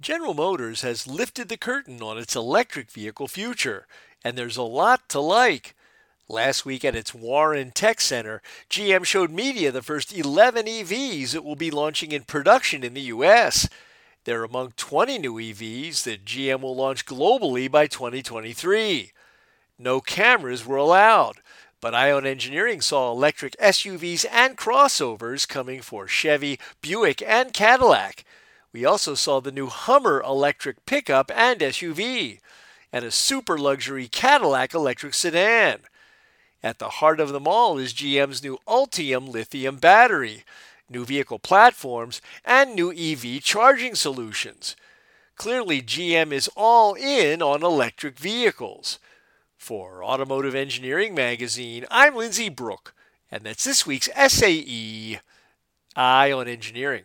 General Motors has lifted the curtain on its electric vehicle future, and there's a lot to like. Last week at its Warren Tech Center, GM showed media the first 11 EVs it will be launching in production in the U.S. They're among 20 new EVs that GM will launch globally by 2023. No cameras were allowed, but Eye on Engineering saw electric SUVs and crossovers coming for Chevy, Buick, and Cadillac. We also saw the new Hummer electric pickup and SUV, and a super luxury Cadillac electric sedan. At the heart of them all is GM's new Ultium lithium battery, new vehicle platforms, and new EV charging solutions. Clearly, GM is all in on electric vehicles. For Automotive Engineering Magazine, I'm Lindsay Brooke, and that's this week's SAE Eye on Engineering.